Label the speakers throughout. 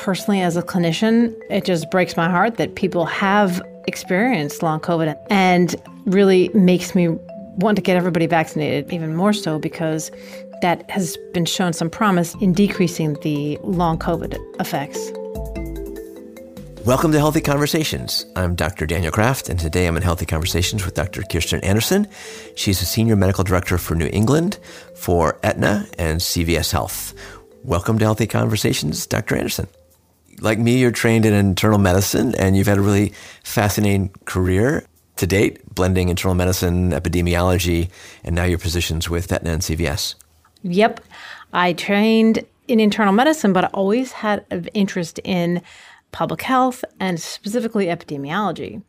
Speaker 1: personally, as a clinician, it just breaks my heart that people have experienced long COVID and really makes me want to get everybody vaccinated even more so because that has been shown some promise in decreasing the long COVID effects.
Speaker 2: Welcome to Healthy Conversations. I'm Dr. Daniel Kraft, and today I'm in Healthy Conversations with Dr. Kirsten Anderson. She's a Senior Medical Director for New England for Aetna and CVS Health. Welcome to Healthy Conversations, Dr. Anderson. Like me, you're trained in internal medicine, and you've had a really fascinating career to date, blending internal medicine, epidemiology, and now your positions with Aetna and CVS.
Speaker 1: Yep. I trained in internal medicine, but I always had an interest in public health and specifically epidemiology.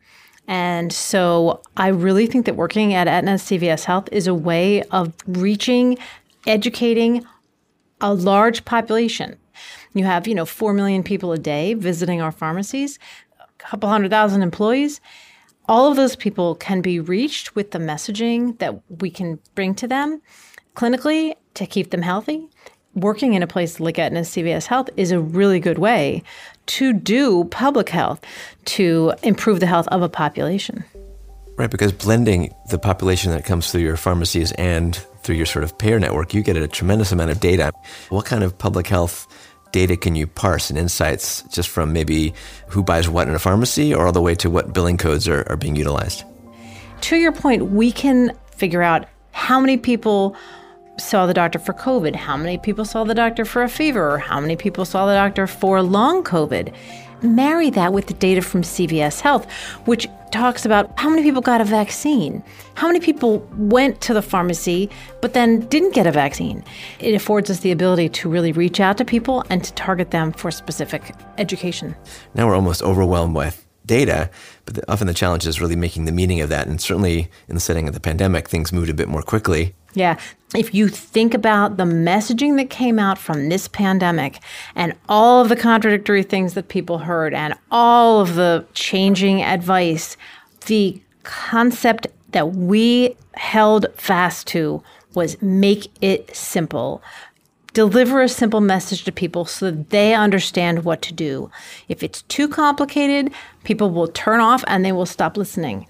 Speaker 1: And so I really think that working at Aetna CVS Health is a way of reaching, educating a large population. You have, you know, 4 million people a day visiting our pharmacies, a couple hundred thousand employees. All of those people can be reached with the messaging that we can bring to them clinically to keep them healthy working in a place like Aetna CVS Health is a really good way to do public health to improve the health of a population.
Speaker 2: Right, because blending the population that comes through your pharmacies and through your sort of payer network, you get a tremendous amount of data. What kind of public health data can you parse and insights just from maybe who buys what in a pharmacy or all the way to what billing codes are, are being utilized?
Speaker 1: To your point, we can figure out how many people saw the doctor for COVID, how many people saw the doctor for a fever, how many people saw the doctor for long COVID. Marry that with the data from CVS Health, which talks about how many people got a vaccine, how many people went to the pharmacy but then didn't get a vaccine. It affords us the ability to really reach out to people and to target them for specific education.
Speaker 2: Now we're almost overwhelmed with data, but often the challenge is really making the meaning of that. And certainly in the setting of the pandemic, things moved a bit more quickly.
Speaker 1: Yeah. If you think about the messaging that came out from this pandemic and all of the contradictory things that people heard and all of the changing advice, the concept that we held fast to was make it simple. Deliver a simple message to people so that they understand what to do. If it's too complicated, people will turn off and they will stop listening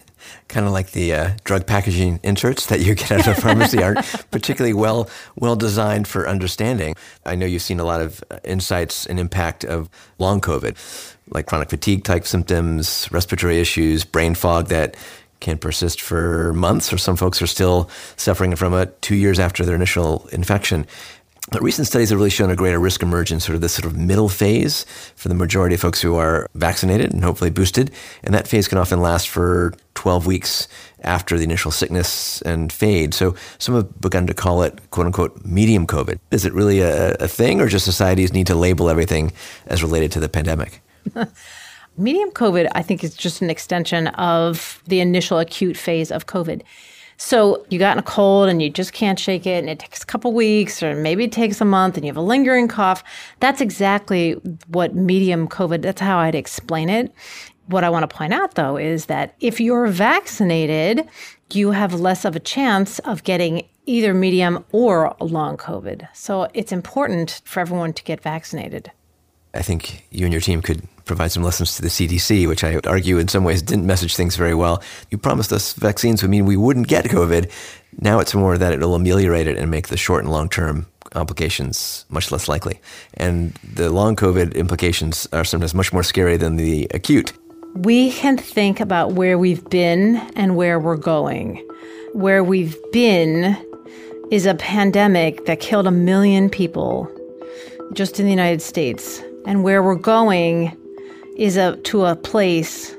Speaker 2: kind of like the uh, drug packaging inserts that you get at a pharmacy aren't particularly well well designed for understanding. I know you've seen a lot of uh, insights and impact of long COVID, like chronic fatigue type symptoms, respiratory issues, brain fog that can persist for months, or some folks are still suffering from it two years after their initial infection. But recent studies have really shown a greater risk emergence, sort of this sort of middle phase for the majority of folks who are vaccinated and hopefully boosted. And that phase can often last for 12 weeks after the initial sickness and fade. So some have begun to call it quote unquote medium COVID. Is it really a, a thing or just societies need to label everything as related to the pandemic?
Speaker 1: medium COVID, I think, is just an extension of the initial acute phase of COVID. So you got in a cold and you just can't shake it, and it takes a couple weeks, or maybe it takes a month, and you have a lingering cough. That's exactly what medium COVID. That's how I'd explain it. What I want to point out, though, is that if you're vaccinated, you have less of a chance of getting either medium or long COVID. So it's important for everyone to get vaccinated.
Speaker 2: I think you and your team could provide some lessons to the CDC, which I would argue in some ways didn't message things very well. You promised us vaccines would mean we wouldn't get COVID. Now it's more that it'll ameliorate it and make the short and long term complications much less likely. And the long COVID implications are sometimes much more scary than the acute.
Speaker 1: We can think about where we've been and where we're going. Where we've been is a pandemic that killed a million people just in the United States. And where we're going is a, to a place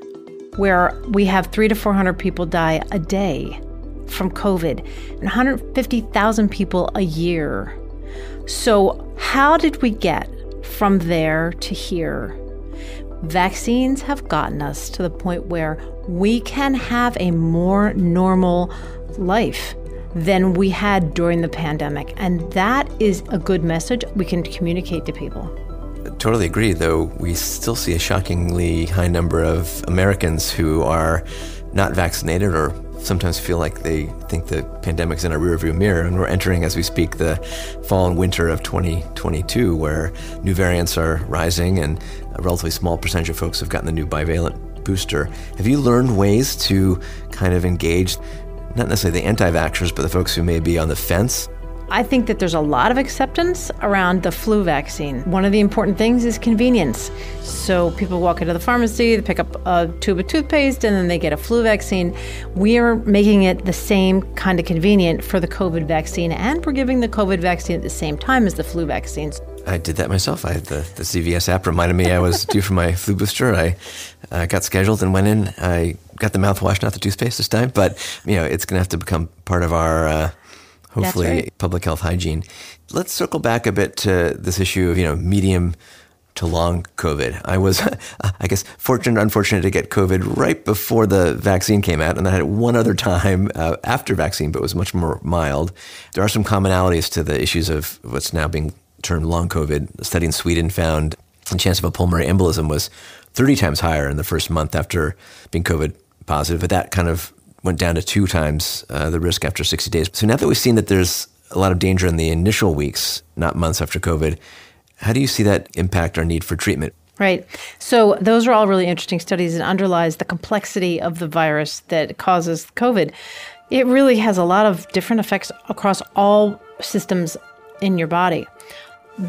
Speaker 1: where we have three to 400 people die a day from COVID and 150,000 people a year. So, how did we get from there to here? Vaccines have gotten us to the point where we can have a more normal life than we had during the pandemic. And that is a good message we can communicate to people
Speaker 2: totally agree, though we still see a shockingly high number of Americans who are not vaccinated or sometimes feel like they think the pandemic's in a rearview mirror, and we're entering, as we speak, the fall and winter of 2022, where new variants are rising, and a relatively small percentage of folks have gotten the new bivalent booster. Have you learned ways to kind of engage, not necessarily the anti vaxxers, but the folks who may be on the fence
Speaker 1: I think that there's a lot of acceptance around the flu vaccine. One of the important things is convenience. So people walk into the pharmacy, they pick up a tube of toothpaste, and then they get a flu vaccine. We are making it the same kind of convenient for the COVID vaccine, and we're giving the COVID vaccine at the same time as the flu vaccines.
Speaker 2: I did that myself. I the, the CVS app reminded me I was due for my flu booster. I uh, got scheduled and went in. I got the mouthwash, not the toothpaste this time, but you know it's going to have to become part of our uh, hopefully right. public health hygiene. Let's circle back a bit to this issue of, you know, medium to long COVID. I was, I guess, fortunate unfortunate to get COVID right before the vaccine came out, and then I had it one other time uh, after vaccine, but it was much more mild. There are some commonalities to the issues of what's now being termed long COVID. A study in Sweden found the chance of a pulmonary embolism was 30 times higher in the first month after being COVID positive, but that kind of went down to two times uh, the risk after 60 days. So now that we've seen that there's a lot of danger in the initial weeks, not months after COVID, how do you see that impact our need for treatment?
Speaker 1: Right. So those are all really interesting studies and underlies the complexity of the virus that causes COVID. It really has a lot of different effects across all systems in your body.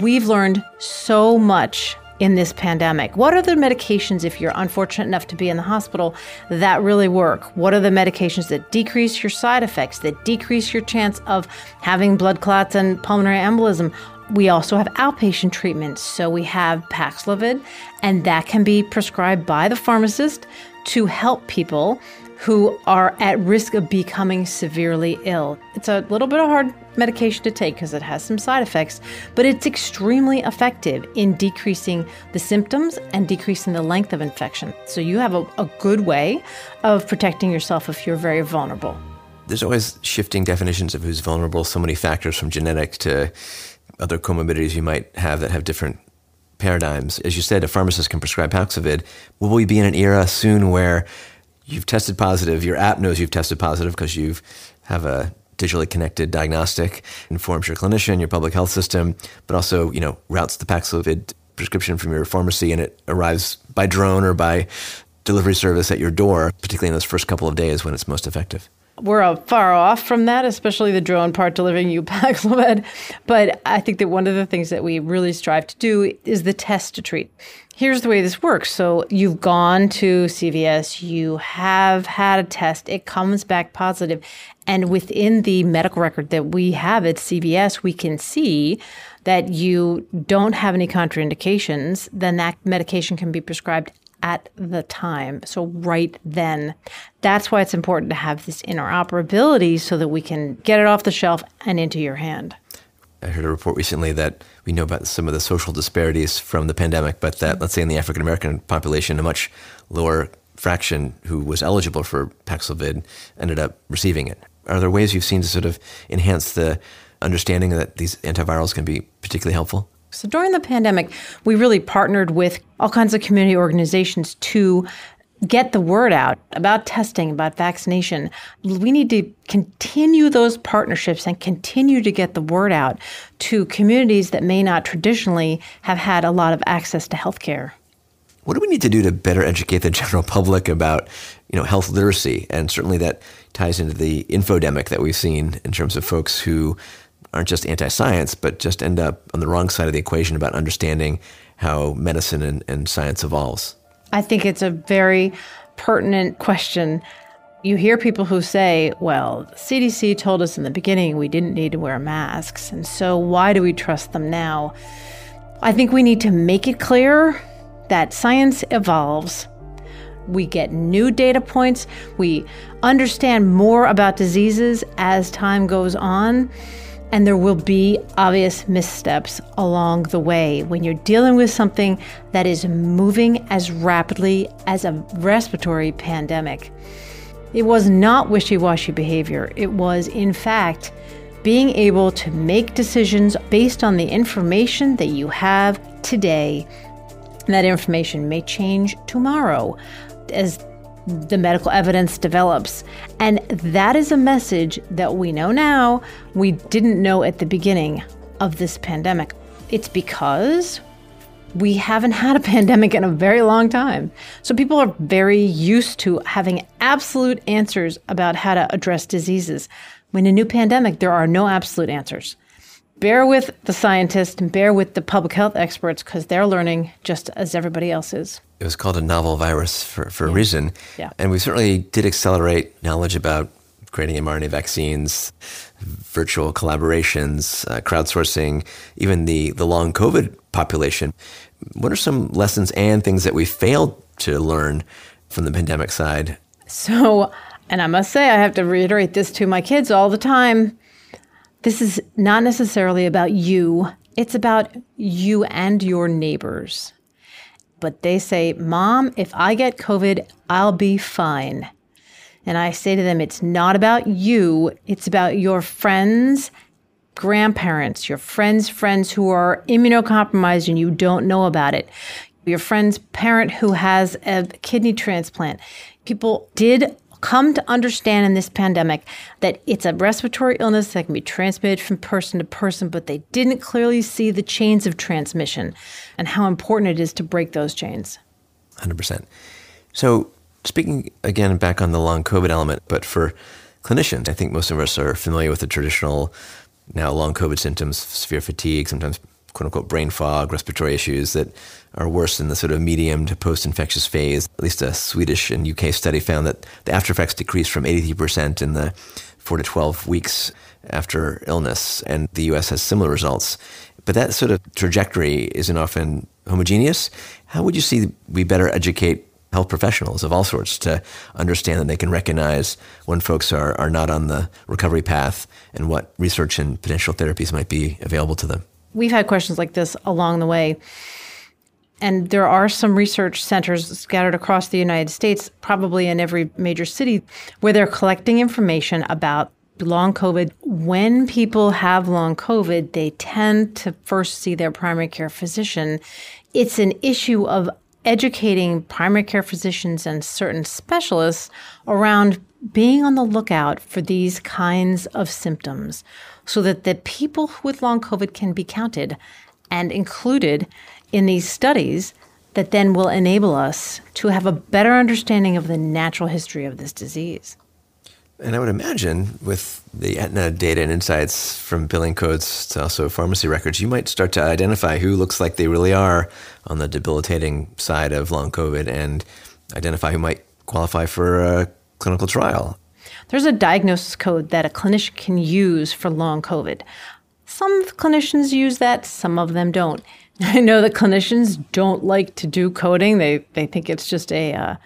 Speaker 1: We've learned so much in this pandemic? What are the medications, if you're unfortunate enough to be in the hospital, that really work? What are the medications that decrease your side effects, that decrease your chance of having blood clots and pulmonary embolism? We also have outpatient treatments. So we have Paxlovid, and that can be prescribed by the pharmacist to help people who are at risk of becoming severely ill. It's a little bit of hard medication to take because it has some side effects, but it's extremely effective in decreasing the symptoms and decreasing the length of infection. So you have a, a good way of protecting yourself if you're very vulnerable.
Speaker 2: There's always shifting definitions of who's vulnerable, so many factors from genetic to other comorbidities you might have that have different paradigms. As you said, a pharmacist can prescribe Paxlovid. Will we be in an era soon where you've tested positive, your app knows you've tested positive because you have a digitally connected diagnostic, informs your clinician, your public health system, but also, you know, routes the Paxlovid prescription from your pharmacy and it arrives by drone or by delivery service at your door, particularly in those first couple of days when it's most effective.
Speaker 1: We're uh, far off from that, especially the drone part delivering you Paxlovid. But I think that one of the things that we really strive to do is the test to treat. Here's the way this works. So you've gone to CVS, you have had a test, it comes back positive, and within the medical record that we have at CVS, we can see that you don't have any contraindications, then that medication can be prescribed at the time. So, right then. That's why it's important to have this interoperability so that we can get it off the shelf and into your hand.
Speaker 2: I heard a report recently that we know about some of the social disparities from the pandemic, but that, let's say, in the African American population, a much lower fraction who was eligible for Paxlovid ended up receiving it. Are there ways you've seen to sort of enhance the understanding that these antivirals can be particularly helpful?
Speaker 1: So during the pandemic, we really partnered with all kinds of community organizations to get the word out about testing, about vaccination. We need to continue those partnerships and continue to get the word out to communities that may not traditionally have had a lot of access to healthcare.
Speaker 2: What do we need to do to better educate the general public about, you know, health literacy? And certainly that ties into the infodemic that we've seen in terms of folks who aren't just anti-science, but just end up on the wrong side of the equation about understanding how medicine and, and science evolves.
Speaker 1: I think it's a very pertinent question. You hear people who say, well, CDC told us in the beginning we didn't need to wear masks, and so why do we trust them now? I think we need to make it clear that science evolves. We get new data points, we understand more about diseases as time goes on and there will be obvious missteps along the way when you're dealing with something that is moving as rapidly as a respiratory pandemic. It was not wishy washy behavior, it was, in fact, being able to make decisions based on the information that you have today. That information may change tomorrow as the medical evidence develops. And that is a message that we know now we didn't know at the beginning of this pandemic. It's because we haven't had a pandemic in a very long time. So people are very used to having absolute answers about how to address diseases. When a new pandemic, there are no absolute answers. Bear with the scientists and bear with the public health experts because they're learning just as everybody else is.
Speaker 2: It was called a novel virus for, for yeah. a reason.
Speaker 1: Yeah.
Speaker 2: And we certainly did accelerate knowledge about creating mRNA vaccines, virtual collaborations, uh, crowdsourcing, even the, the long COVID population. What are some lessons and things that we failed to learn from the pandemic side?
Speaker 1: So, and I must say, I have to reiterate this to my kids all the time. This is not necessarily about you, it's about you and your neighbors. But they say, Mom, if I get COVID, I'll be fine. And I say to them, it's not about you, it's about your friends grandparents, your friends' friends who are immunocompromised and you don't know about it, your friend's parent who has a kidney transplant. People did come to understand in this pandemic that it's a respiratory illness that can be transmitted from person to person, but they didn't clearly see the chains of transmission and how important it is to break those chains.
Speaker 2: 100%. So, speaking again back on the long COVID element, but for clinicians, I think most of us are familiar with the traditional now long COVID symptoms, severe fatigue, sometimes quote unquote brain fog, respiratory issues that are worse in the sort of medium to post infectious phase. At least a Swedish and UK study found that the after effects decreased from 83% in the 4 to 12 weeks after illness, and the US has similar results. But that sort of trajectory isn't often homogeneous. How would you see we better educate health professionals of all sorts to understand that they can recognize when folks are, are not on the recovery path and what research and potential therapies might be available to them.
Speaker 1: We've had questions like this along the way. And there are some research centers scattered across the United States, probably in every major city, where they're collecting information about long COVID. When people have long COVID, they tend to first see their primary care physician. It's an issue of educating primary care physicians and certain specialists around being on the lookout for these kinds of symptoms so that the people with long COVID can be counted and included in these studies that then will enable us to have a better understanding of the natural history of this disease.
Speaker 2: And I would imagine with the Aetna data and insights from billing codes to also pharmacy records, you might start to identify who looks like they really are on the debilitating side of long COVID and identify who might qualify for a clinical trial.
Speaker 1: There's a diagnosis code that a clinician can use for long COVID. Some clinicians use that, some of them don't. I know that clinicians don't like to do coding. They they think it's just a uh,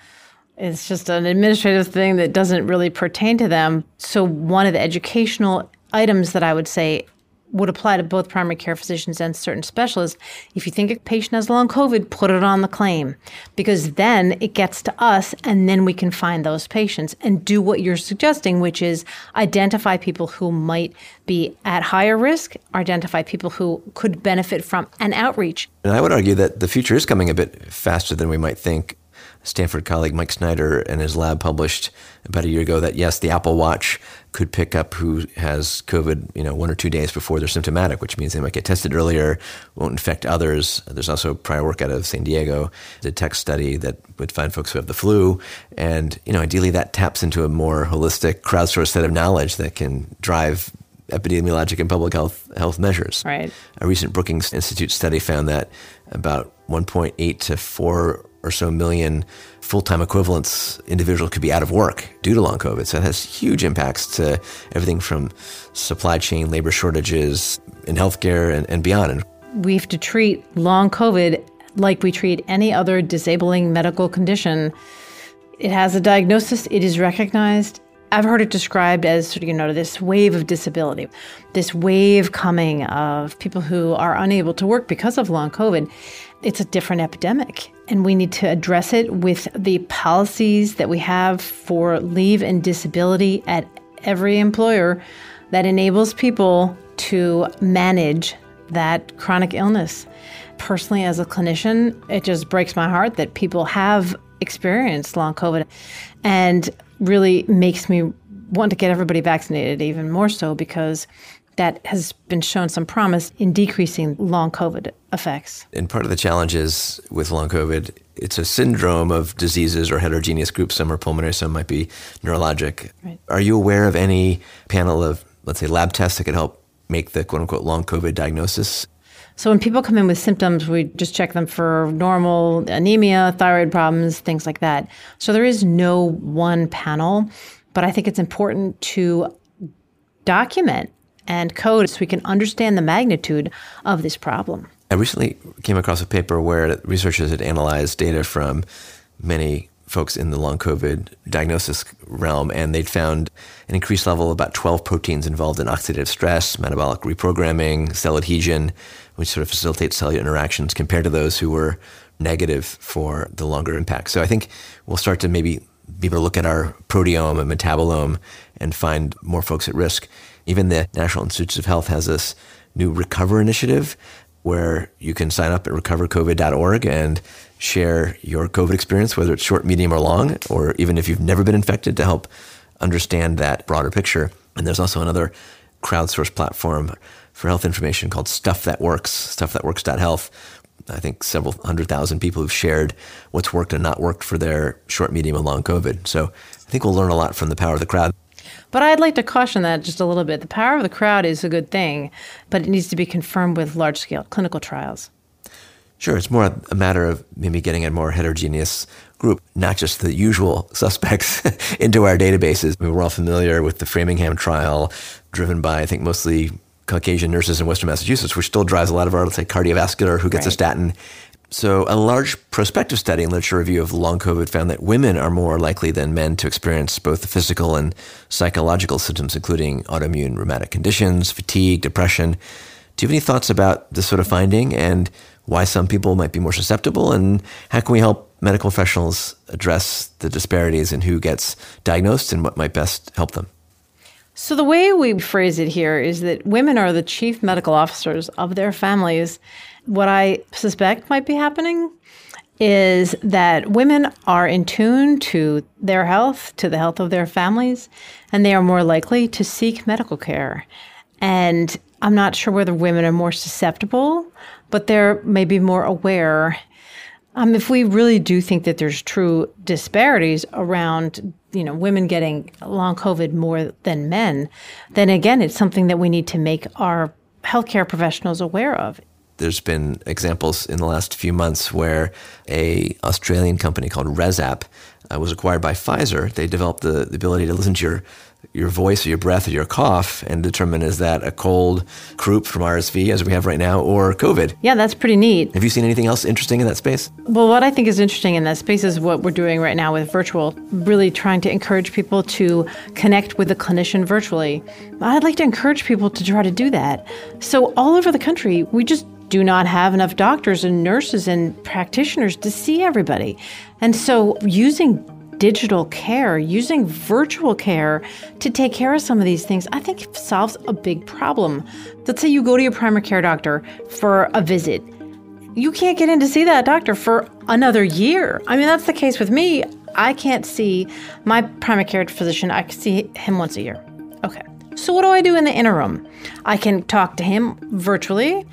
Speaker 1: it's just an administrative thing that doesn't really pertain to them. So, one of the educational items that I would say would apply to both primary care physicians and certain specialists. If you think a patient has long COVID, put it on the claim because then it gets to us and then we can find those patients and do what you're suggesting, which is identify people who might be at higher risk, identify people who could benefit from an outreach.
Speaker 2: And I would argue that the future is coming a bit faster than we might think. Stanford colleague Mike Snyder and his lab published about a year ago that yes, the Apple Watch could pick up who has COVID, you know, one or two days before they're symptomatic, which means they might get tested earlier, won't infect others. There's also prior work out of San Diego, the tech study that would find folks who have the flu, and you know, ideally that taps into a more holistic, crowdsourced set of knowledge that can drive epidemiologic and public health health measures.
Speaker 1: Right.
Speaker 2: A recent Brookings Institute study found that about 1.8 to 4 or so million full time equivalents individuals could be out of work due to long COVID. So it has huge impacts to everything from supply chain, labor shortages in healthcare and, and beyond.
Speaker 1: We have to treat long COVID like we treat any other disabling medical condition. It has a diagnosis, it is recognized. I've heard it described as sort of, you know, this wave of disability, this wave coming of people who are unable to work because of long COVID. It's a different epidemic, and we need to address it with the policies that we have for leave and disability at every employer that enables people to manage that chronic illness. Personally, as a clinician, it just breaks my heart that people have experienced long COVID and really makes me want to get everybody vaccinated even more so because that has been shown some promise in decreasing long COVID effects.
Speaker 2: And part of the challenge is with long COVID, it's a syndrome of diseases or heterogeneous groups. Some are pulmonary, some might be neurologic. Right. Are you aware of any panel of, let's say, lab tests that could help make the quote unquote long COVID diagnosis?
Speaker 1: So when people come in with symptoms, we just check them for normal anemia, thyroid problems, things like that. So there is no one panel, but I think it's important to document and code so we can understand the magnitude of this problem.
Speaker 2: I recently came across a paper where researchers had analyzed data from many folks in the long COVID diagnosis realm, and they'd found an increased level of about 12 proteins involved in oxidative stress, metabolic reprogramming, cell adhesion, which sort of facilitates cellular interactions compared to those who were negative for the longer impact. So I think we'll start to maybe be able to look at our proteome and metabolome and find more folks at risk. Even the National Institutes of Health has this new Recover initiative where you can sign up at recovercovid.org and share your COVID experience, whether it's short, medium, or long, or even if you've never been infected to help understand that broader picture. And there's also another crowdsourced platform for health information called Stuff That Works, stuffthatworks.health. I think several hundred thousand people who've shared what's worked and not worked for their short, medium, and long COVID. So I think we'll learn a lot from the power of the crowd.
Speaker 1: But I'd like to caution that just a little bit. The power of the crowd is a good thing, but it needs to be confirmed with large scale clinical trials.
Speaker 2: Sure, it's more a matter of maybe getting a more heterogeneous group, not just the usual suspects into our databases. I mean, we're all familiar with the Framingham trial, driven by, I think, mostly Caucasian nurses in Western Massachusetts, which still drives a lot of our, let's say, cardiovascular, who gets right. a statin, so, a large prospective study and literature review of long COVID found that women are more likely than men to experience both the physical and psychological symptoms, including autoimmune rheumatic conditions, fatigue, depression. Do you have any thoughts about this sort of finding and why some people might be more susceptible? And how can we help medical professionals address the disparities in who gets diagnosed and what might best help them?
Speaker 1: So, the way we phrase it here is that women are the chief medical officers of their families what I suspect might be happening is that women are in tune to their health, to the health of their families, and they are more likely to seek medical care. And I'm not sure whether women are more susceptible, but they're maybe more aware. Um, if we really do think that there's true disparities around, you know, women getting long COVID more than men, then again, it's something that we need to make our healthcare professionals aware of
Speaker 2: there's been examples in the last few months where a Australian company called ResApp uh, was acquired by Pfizer. They developed the, the ability to listen to your your voice or your breath or your cough and determine is that a cold croup from RSV as we have right now or COVID.
Speaker 1: Yeah, that's pretty neat.
Speaker 2: Have you seen anything else interesting in that space?
Speaker 1: Well, what I think is interesting in that space is what we're doing right now with virtual, really trying to encourage people to connect with a clinician virtually. I'd like to encourage people to try to do that. So all over the country, we just do not have enough doctors and nurses and practitioners to see everybody. And so using digital care, using virtual care to take care of some of these things, I think solves a big problem. Let's say you go to your primary care doctor for a visit. You can't get in to see that doctor for another year. I mean, that's the case with me. I can't see my primary care physician. I can see him once a year. Okay. So, what do I do in the interim? I can talk to him virtually.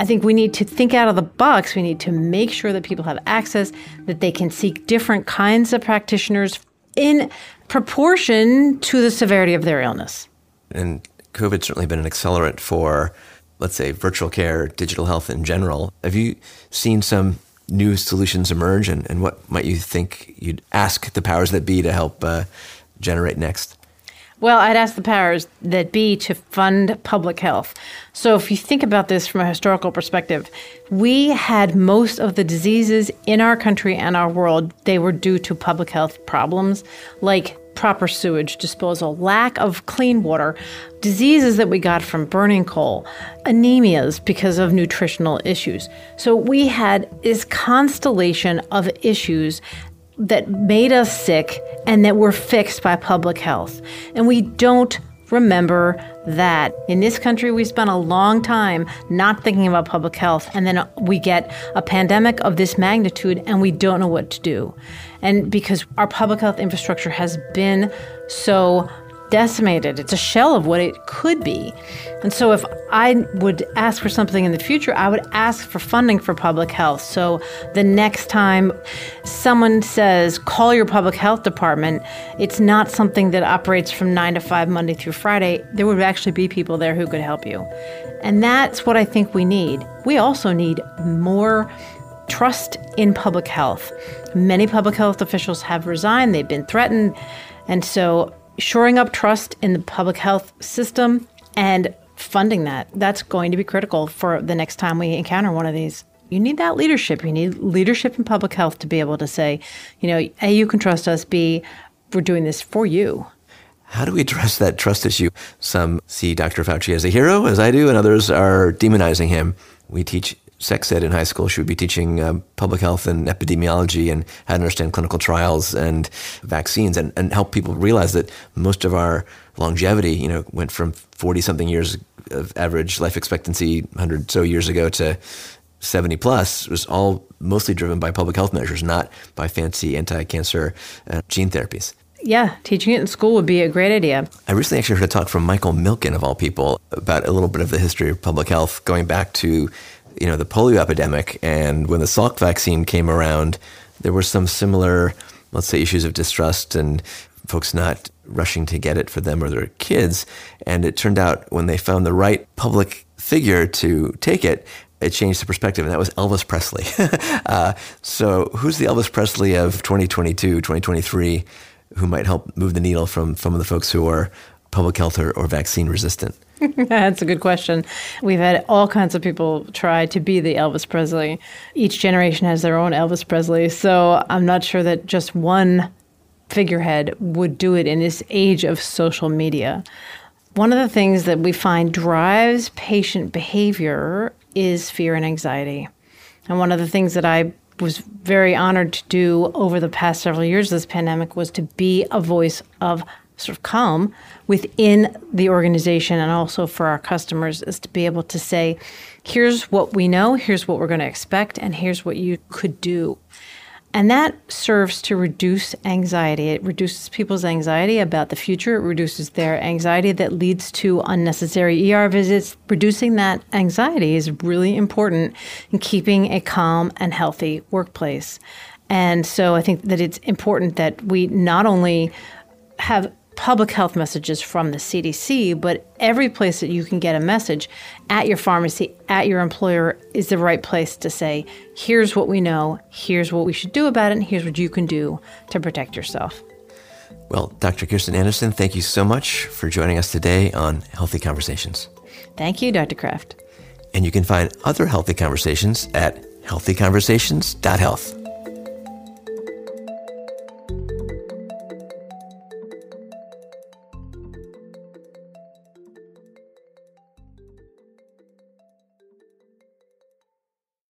Speaker 1: I think we need to think out of the box. We need to make sure that people have access, that they can seek different kinds of practitioners in proportion to the severity of their illness.
Speaker 2: And COVID's certainly been an accelerant for, let's say, virtual care, digital health in general. Have you seen some new solutions emerge, and, and what might you think you'd ask the powers that be to help uh, generate next?
Speaker 1: Well, I'd ask the powers that be to fund public health. So, if you think about this from a historical perspective, we had most of the diseases in our country and our world, they were due to public health problems like proper sewage disposal, lack of clean water, diseases that we got from burning coal, anemias because of nutritional issues. So, we had this constellation of issues that made us sick and that were fixed by public health. And we don't remember that in this country we spent a long time not thinking about public health and then we get a pandemic of this magnitude and we don't know what to do and because our public health infrastructure has been so decimated. It's a shell of what it could be. And so, if I would ask for something in the future, I would ask for funding for public health. So, the next time someone says, call your public health department, it's not something that operates from nine to five, Monday through Friday. There would actually be people there who could help you. And that's what I think we need. We also need more trust in public health. Many public health officials have resigned, they've been threatened. And so shoring up trust in the public health system and funding that. That's going to be critical for the next time we encounter one of these. You need that leadership. You need leadership in public health to be able to say, you know, A, you can trust us, B, we're doing this for you.
Speaker 2: How do we address that trust issue? Some see Dr. Fauci as a hero, as I do, and others are demonizing him. We teach sex ed in high school. She would be teaching um, public health and epidemiology and how to understand clinical trials and vaccines and, and help people realize that most of our longevity, you know, went from 40 something years of average life expectancy 100 so years ago to 70 plus was all mostly driven by public health measures, not by fancy anti-cancer uh, gene therapies.
Speaker 1: Yeah, teaching it in school would be a great idea.
Speaker 2: I recently actually heard a talk from Michael Milken, of all people, about a little bit of the history of public health going back to you know, the polio epidemic. And when the Salk vaccine came around, there were some similar, let's say, issues of distrust and folks not rushing to get it for them or their kids. And it turned out when they found the right public figure to take it, it changed the perspective, and that was Elvis Presley. uh, so, who's the Elvis Presley of 2022, 2023, who might help move the needle from some of the folks who are public health or, or vaccine resistant?
Speaker 1: That's a good question. We've had all kinds of people try to be the Elvis Presley. Each generation has their own Elvis Presley. So I'm not sure that just one figurehead would do it in this age of social media. One of the things that we find drives patient behavior is fear and anxiety. And one of the things that I was very honored to do over the past several years this pandemic was to be a voice of sort of calm within the organization and also for our customers is to be able to say, here's what we know, here's what we're going to expect, and here's what you could do. And that serves to reduce anxiety. It reduces people's anxiety about the future. It reduces their anxiety that leads to unnecessary ER visits. Reducing that anxiety is really important in keeping a calm and healthy workplace. And so I think that it's important that we not only have public health messages from the CDC, but every place that you can get a message at your pharmacy, at your employer, is the right place to say, here's what we know, here's what we should do about it, and here's what you can do to protect yourself.
Speaker 2: Well, Dr. Kirsten Anderson, thank you so much for joining us today on Healthy Conversations.
Speaker 1: Thank you, Dr. Kraft.
Speaker 2: And you can find other healthy conversations at healthyconversations.health.